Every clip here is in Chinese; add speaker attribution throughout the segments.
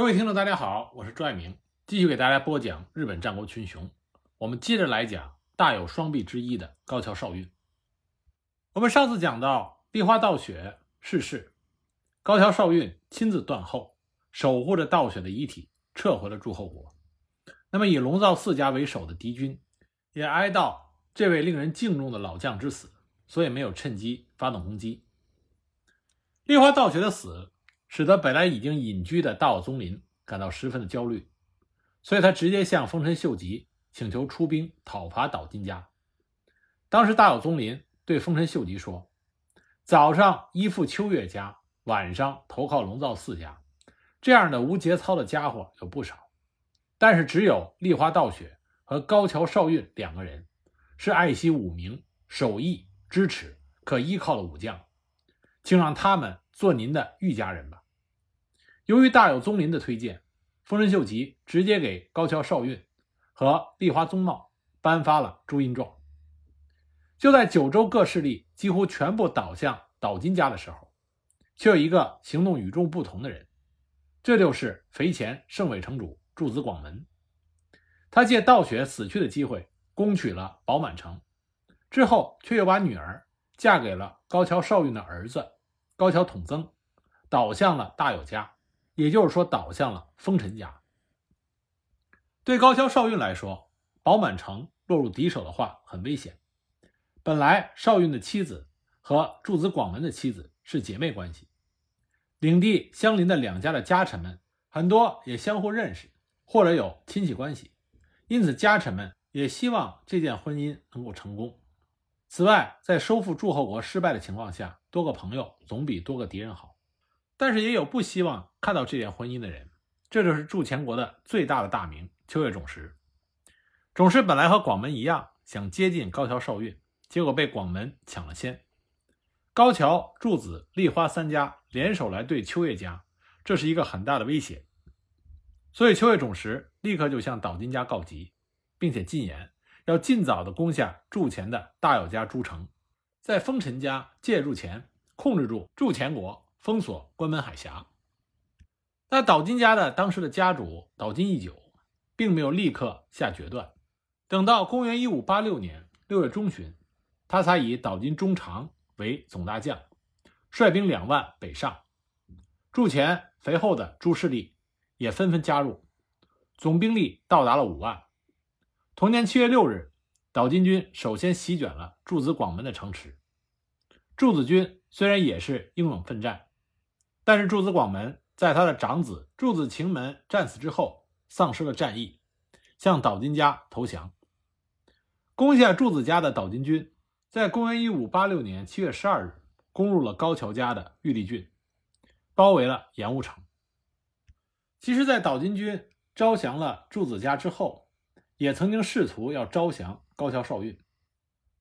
Speaker 1: 各位听众，大家好，我是朱爱明，继续给大家播讲日本战国群雄。我们接着来讲大有双臂之一的高桥少运。我们上次讲到立花道雪逝世，高桥少运亲自断后，守护着道雪的遗体撤回了诸侯国。那么以龙造四家为首的敌军也哀悼这位令人敬重的老将之死，所以没有趁机发动攻击。立花道雪的死。使得本来已经隐居的大友宗麟感到十分的焦虑，所以他直接向丰臣秀吉请求出兵讨伐岛津家。当时大友宗麟对丰臣秀吉说：“早上依附秋月家，晚上投靠龙造寺家，这样的无节操的家伙有不少，但是只有立花道雪和高桥少运两个人是爱惜武名、守义、支持、可依靠的武将，请让他们做您的御家人吧。”由于大有宗麟的推荐，丰臣秀吉直接给高桥少运和立花宗茂颁发了朱印状。就在九州各势力几乎全部倒向岛津家的时候，却有一个行动与众不同的人，这就是肥前盛尾城主柱子广门。他借道雪死去的机会攻取了宝满城，之后却又把女儿嫁给了高桥少运的儿子高桥统增，倒向了大有家。也就是说，倒向了丰臣家。对高桥少运来说，宝满城落入敌手的话很危险。本来少运的妻子和柱子广门的妻子是姐妹关系，领地相邻的两家的家臣们很多也相互认识，或者有亲戚关系，因此家臣们也希望这件婚姻能够成功。此外，在收复诸侯国失败的情况下，多个朋友总比多个敌人好。但是也有不希望看到这件婚姻的人，这就是筑前国的最大的大名秋月种实。种实本来和广门一样，想接近高桥少运，结果被广门抢了先。高桥、柱子、立花三家联手来对秋月家，这是一个很大的威胁。所以秋月种实立刻就向岛津家告急，并且进言要尽早的攻下筑前的大友家诸城，在丰臣家介入前控制住筑前国。封锁关门海峡。那岛津家的当时的家主岛津义久，并没有立刻下决断。等到公元一五八六年六月中旬，他才以岛津中长为总大将，率兵两万北上。筑前肥厚的诸势力也纷纷加入，总兵力到达了五万。同年七月六日，岛津军首先席卷了筑子广门的城池。筑子军虽然也是英勇奋战。但是柱子广门在他的长子柱子晴门战死之后，丧失了战意，向岛津家投降。攻下柱子家的岛津军，在公元一五八六年七月十二日，攻入了高桥家的玉立郡，包围了盐务城。其实，在岛津军招降了柱子家之后，也曾经试图要招降高桥少运，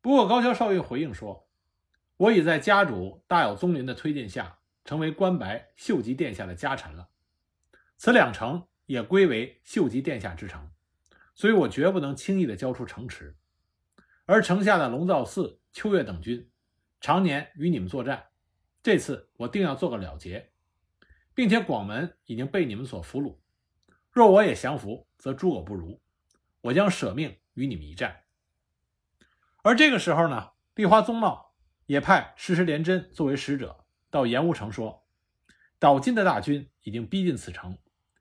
Speaker 1: 不过高桥少运回应说：“我已在家主大有宗麟的推荐下。”成为关白秀吉殿下的家臣了，此两城也归为秀吉殿下之城，所以我绝不能轻易的交出城池。而城下的龙造寺、秋月等军，常年与你们作战，这次我定要做个了结，并且广门已经被你们所俘虏，若我也降服，则诸我不如，我将舍命与你们一战。而这个时候呢，立花宗茂也派石石连真作为使者。到岩屋城说，岛津的大军已经逼近此城，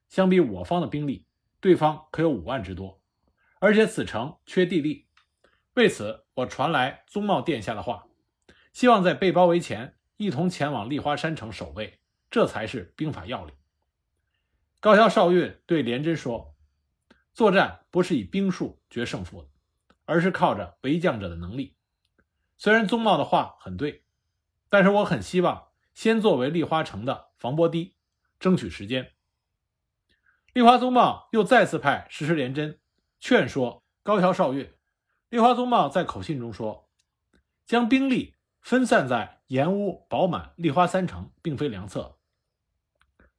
Speaker 1: 相比我方的兵力，对方可有五万之多，而且此城缺地利。为此，我传来宗茂殿下的话，希望在被包围前一同前往立花山城守卫，这才是兵法要领。高桥少运对廉贞说：“作战不是以兵数决胜负的，而是靠着为将者的能力。”虽然宗茂的话很对，但是我很希望。先作为立花城的防波堤，争取时间。立花宗茂又再次派石石连真劝说高桥少运。立花宗茂在口信中说：“将兵力分散在岩屋、宝满、立花三城，并非良策。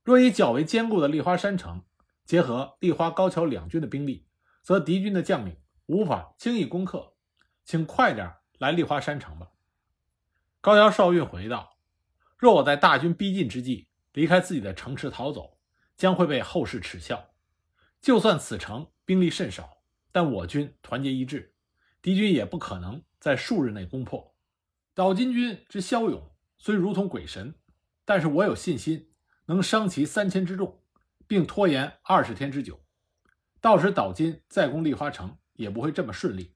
Speaker 1: 若以较为坚固的立花山城结合立花、高桥两军的兵力，则敌军的将领无法轻易攻克。请快点来立花山城吧。”高桥少运回道。若我在大军逼近之际离开自己的城池逃走，将会被后世耻笑。就算此城兵力甚少，但我军团结一致，敌军也不可能在数日内攻破。岛津军之骁勇虽如同鬼神，但是我有信心能伤其三千之众，并拖延二十天之久。到时岛津再攻立花城也不会这么顺利。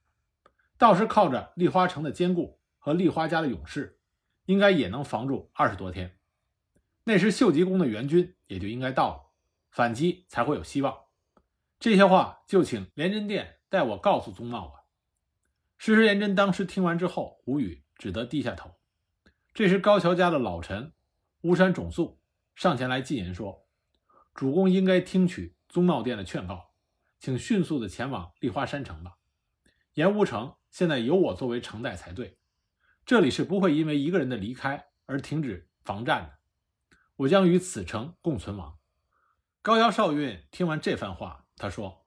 Speaker 1: 到时靠着立花城的坚固和立花家的勇士，应该也能防住二十多天。那时秀吉公的援军也就应该到了，反击才会有希望。这些话就请廉贞殿代我告诉宗茂吧。事实廉贞当时听完之后无语，只得低下头。这时高桥家的老臣乌山种宿上前来进言说：“主公应该听取宗茂殿的劝告，请迅速的前往立花山城吧。盐乌城。”现在由我作为城代才对，这里是不会因为一个人的离开而停止防战的。我将与此城共存亡。高桥少运听完这番话，他说：“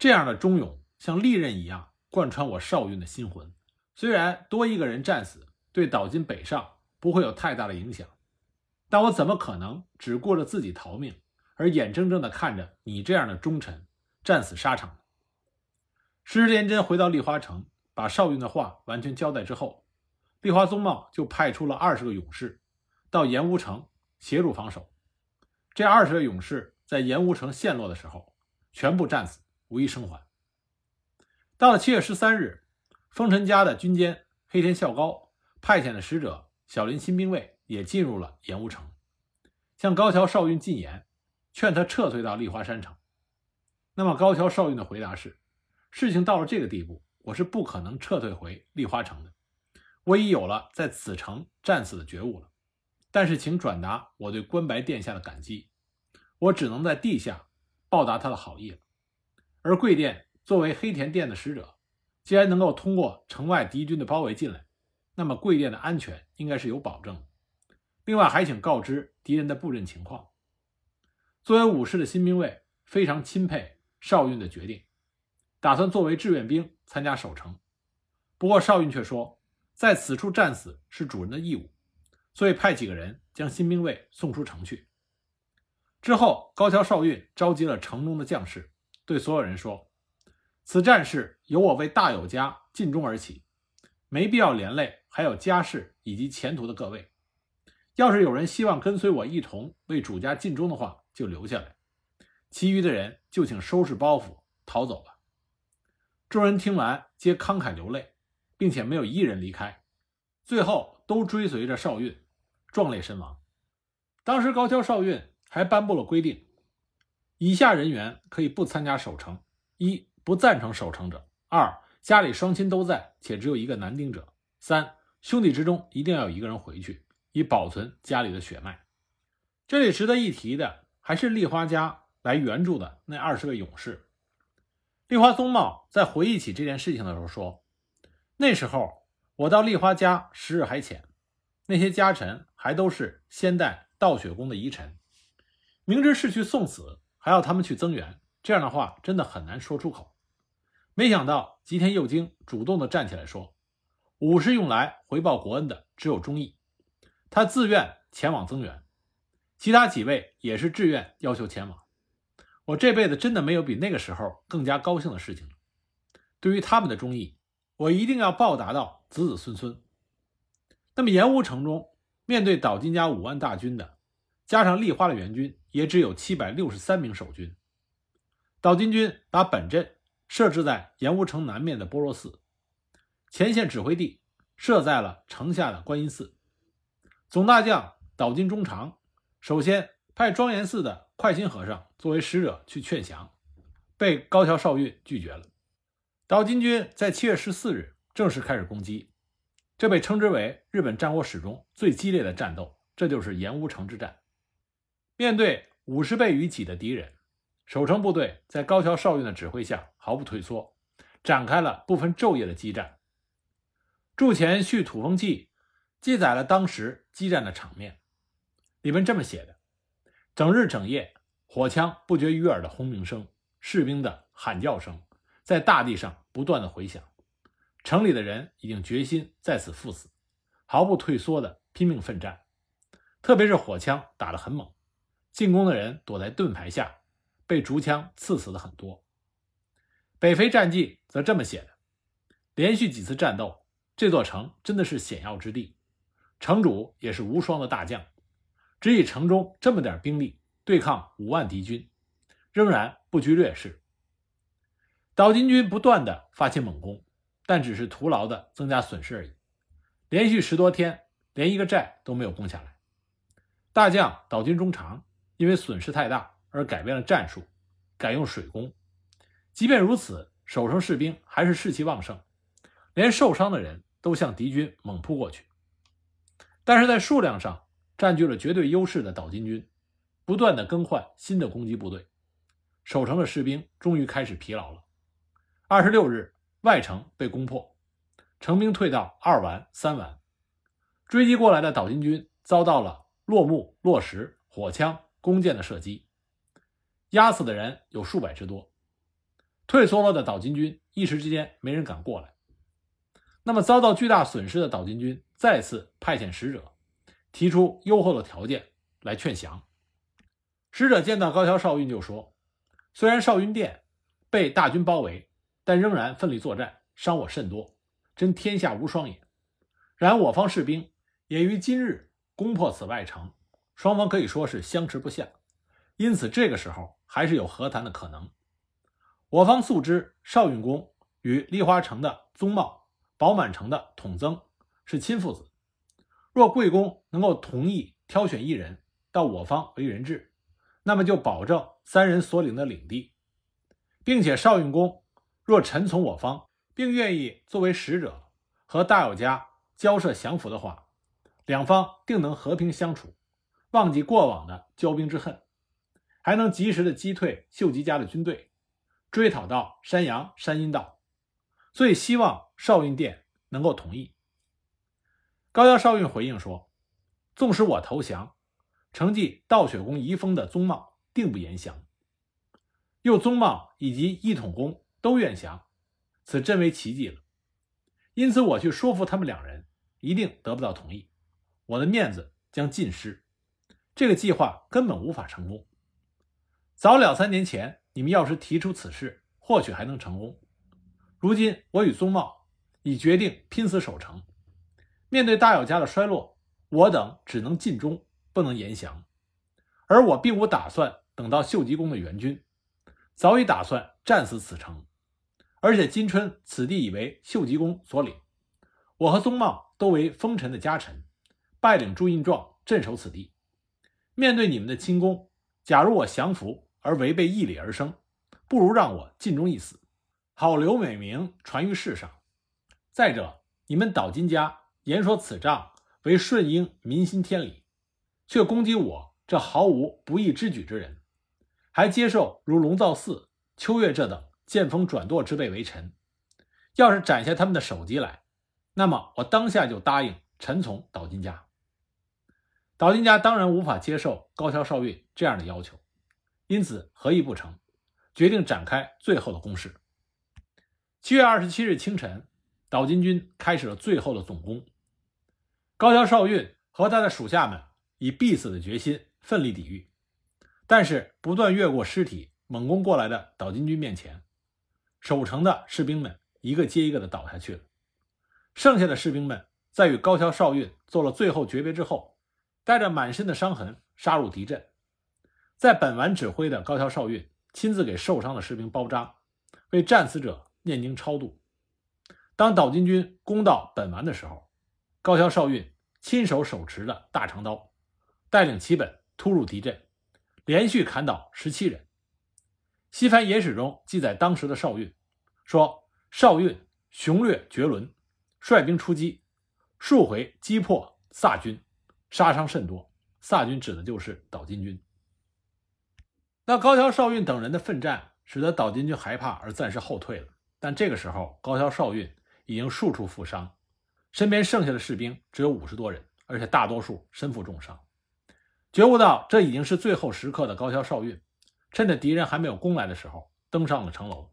Speaker 1: 这样的忠勇像利刃一样贯穿我少运的心魂。虽然多一个人战死对岛津北上不会有太大的影响，但我怎么可能只顾着自己逃命，而眼睁睁地看着你这样的忠臣战死沙场？”石连真回到立花城。把少运的话完全交代之后，立花宗茂就派出了二十个勇士到盐屋城协助防守。这二十个勇士在盐屋城陷落的时候，全部战死，无一生还。到了七月十三日，丰臣家的军监黑田孝高派遣的使者小林新兵卫也进入了盐屋城，向高桥少运进言，劝他撤退到立花山城。那么高桥少运的回答是：事情到了这个地步。我是不可能撤退回立花城的，我已有了在此城战死的觉悟了。但是，请转达我对关白殿下的感激，我只能在地下报答他的好意了。而贵殿作为黑田殿的使者，既然能够通过城外敌军的包围进来，那么贵殿的安全应该是有保证的。另外，还请告知敌人的布阵情况。作为武士的新兵卫非常钦佩少运的决定。打算作为志愿兵参加守城，不过少运却说，在此处战死是主人的义务，所以派几个人将新兵卫送出城去。之后，高桥少运召集了城中的将士，对所有人说：“此战事由我为大友家尽忠而起，没必要连累还有家世以及前途的各位。要是有人希望跟随我一同为主家尽忠的话，就留下来；其余的人就请收拾包袱逃走吧。”众人听完，皆慷慨流泪，并且没有一人离开，最后都追随着少运，壮烈身亡。当时高桥少运还颁布了规定：以下人员可以不参加守城：一、不赞成守城者；二、家里双亲都在且只有一个男丁者；三、兄弟之中一定要有一个人回去，以保存家里的血脉。这里值得一提的，还是立花家来援助的那二十个勇士。立花宗茂在回忆起这件事情的时候说：“那时候我到立花家时日还浅，那些家臣还都是先代道雪宫的遗臣，明知是去送死，还要他们去增援，这样的话真的很难说出口。没想到吉田佑京主动的站起来说，武士用来回报国恩的只有忠义，他自愿前往增援，其他几位也是志愿要求前往。”我这辈子真的没有比那个时候更加高兴的事情了。对于他们的忠义，我一定要报答到子子孙孙。那么盐乌城中，面对岛津家五万大军的，加上立花的援军，也只有七百六十三名守军。岛津军把本阵设置在盐乌城南面的般若寺，前线指挥地设在了城下的观音寺。总大将岛津忠长首先派庄严寺的。快心和尚作为使者去劝降，被高桥少运拒绝了。岛津军在七月十四日正式开始攻击，这被称之为日本战国史中最激烈的战斗。这就是盐乌城之战。面对五十倍于己的敌人，守城部队在高桥少运的指挥下毫不退缩，展开了不分昼夜的激战。筑前续土风记记载了当时激战的场面，里面这么写的。整日整夜，火枪不绝于耳的轰鸣声，士兵的喊叫声，在大地上不断的回响。城里的人已经决心在此赴死，毫不退缩的拼命奋战。特别是火枪打得很猛，进攻的人躲在盾牌下，被竹枪刺死的很多。北非战记则这么写的：连续几次战斗，这座城真的是险要之地，城主也是无双的大将，只以城中这么点兵力对抗五万敌军，仍然不居劣势。岛津军不断的发起猛攻，但只是徒劳的增加损失而已。连续十多天，连一个寨都没有攻下来。大将岛津忠长因为损失太大而改变了战术，改用水攻。即便如此，守城士兵还是士气旺盛，连受伤的人都向敌军猛扑过去。但是在数量上占据了绝对优势的岛津军，不断的更换新的攻击部队，守城的士兵终于开始疲劳了。二十六日，外城被攻破，城兵退到二丸、三丸，追击过来的岛津军遭到了落木、落石、火枪、弓箭的射击，压死的人有数百之多。退缩了的岛津军一时之间没人敢过来。那么遭到巨大损失的岛津军再次派遣使者，提出优厚的条件来劝降。使者见到高桥少运就说：“虽然少运殿被大军包围，但仍然奋力作战，伤我甚多，真天下无双也。然我方士兵也于今日攻破此外城，双方可以说是相持不下，因此这个时候还是有和谈的可能。”我方素知少运公与立花城的宗茂、宝满城的统增是亲父子。若贵公能够同意挑选一人到我方为人质，那么就保证三人所领的领地，并且少运公若臣从我方，并愿意作为使者和大友家交涉降服的话，两方定能和平相处，忘记过往的交兵之恨，还能及时的击退秀吉家的军队。追讨到山阳、山阴道，所以希望少运殿能够同意。高桥少运回应说：“纵使我投降，承继道雪宫遗风的宗茂定不言降。又宗茂以及一统宫都愿降，此真为奇迹了。因此我去说服他们两人，一定得不到同意，我的面子将尽失。这个计划根本无法成功。早两三年前。”你们要是提出此事，或许还能成功。如今我与宗茂已决定拼死守城，面对大友家的衰落，我等只能尽忠，不能言降。而我并无打算等到秀吉公的援军，早已打算战死此城。而且今春此地已为秀吉公所领，我和宗茂都为丰臣的家臣，拜领朱印状镇守此地。面对你们的亲攻，假如我降服。而违背义理而生，不如让我尽忠一死，好留美名传于世上。再者，你们岛津家言说此仗为顺应民心天理，却攻击我这毫无不义之举之人，还接受如龙造寺、秋月这等见风转舵之辈为臣。要是斩下他们的首级来，那么我当下就答应臣从岛津家。岛津家当然无法接受高桥少运这样的要求。因此，合议不成，决定展开最后的攻势。七月二十七日清晨，岛津军开始了最后的总攻。高桥少运和他的属下们以必死的决心奋力抵御，但是不断越过尸体猛攻过来的岛津军面前，守城的士兵们一个接一个的倒下去了。剩下的士兵们在与高桥少运做了最后诀别之后，带着满身的伤痕杀入敌阵。在本丸指挥的高桥少运亲自给受伤的士兵包扎，为战死者念经超度。当岛津军攻到本丸的时候，高桥少运亲手手持的大长刀，带领齐本突入敌阵，连续砍倒十七人。西番野史中记载当时的少运说：“少运雄略绝伦，率兵出击，数回击破萨军，杀伤甚多。萨军指的就是岛津军。”那高桥少运等人的奋战，使得岛津军害怕而暂时后退了。但这个时候，高桥少运已经数处负伤，身边剩下的士兵只有五十多人，而且大多数身负重伤。觉悟到这已经是最后时刻的高桥少运，趁着敌人还没有攻来的时候，登上了城楼。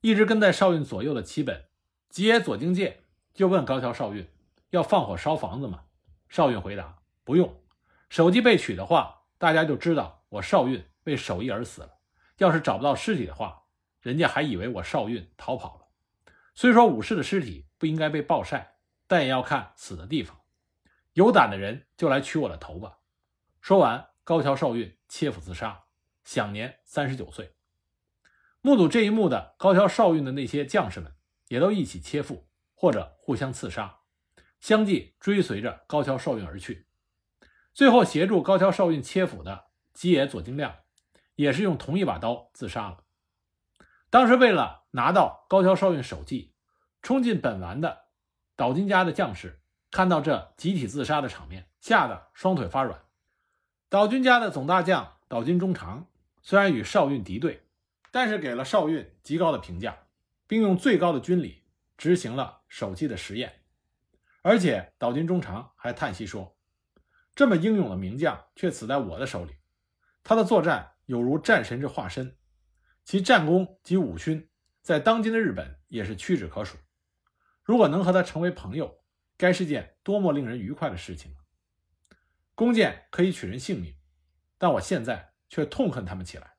Speaker 1: 一直跟在少运左右的齐本吉野左京介就问高桥少运：“要放火烧房子吗？”少运回答：“不用。手机被取的话，大家就知道我少运为手艺而死了。要是找不到尸体的话，人家还以为我少运逃跑了。虽说武士的尸体不应该被暴晒，但也要看死的地方。有胆的人就来取我的头吧。说完，高桥少运切腹自杀，享年三十九岁。目睹这一幕的高桥少运的那些将士们，也都一起切腹或者互相刺杀，相继追随着高桥少运而去。最后协助高桥少运切腹的吉野左京亮，也是用同一把刀自杀了。当时为了拿到高桥少运首级，冲进本丸的岛津家的将士看到这集体自杀的场面，吓得双腿发软。岛津家的总大将岛津中长虽然与少运敌对，但是给了少运极高的评价，并用最高的军礼执行了首级的实验。而且岛津忠长还叹息说。这么英勇的名将却死在我的手里，他的作战有如战神之化身，其战功及武勋在当今的日本也是屈指可数。如果能和他成为朋友，该是件多么令人愉快的事情！弓箭可以取人性命，但我现在却痛恨他们起来。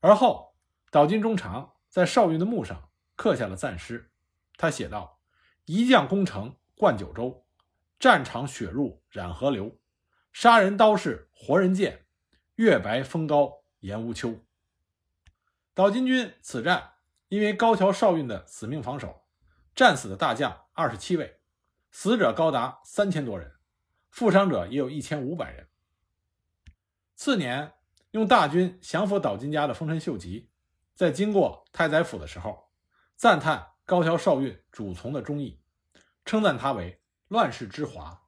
Speaker 1: 而后，岛津忠长在少运的墓上刻下了赞诗，他写道：“一将功成冠九州。”战场血入染河流，杀人刀是活人剑，月白风高严无秋。岛津军此战因为高桥少运的死命防守，战死的大将二十七位，死者高达三千多人，负伤者也有一千五百人。次年，用大军降服岛津家的丰臣秀吉，在经过太宰府的时候，赞叹高桥少运主从的忠义，称赞他为。乱世之华。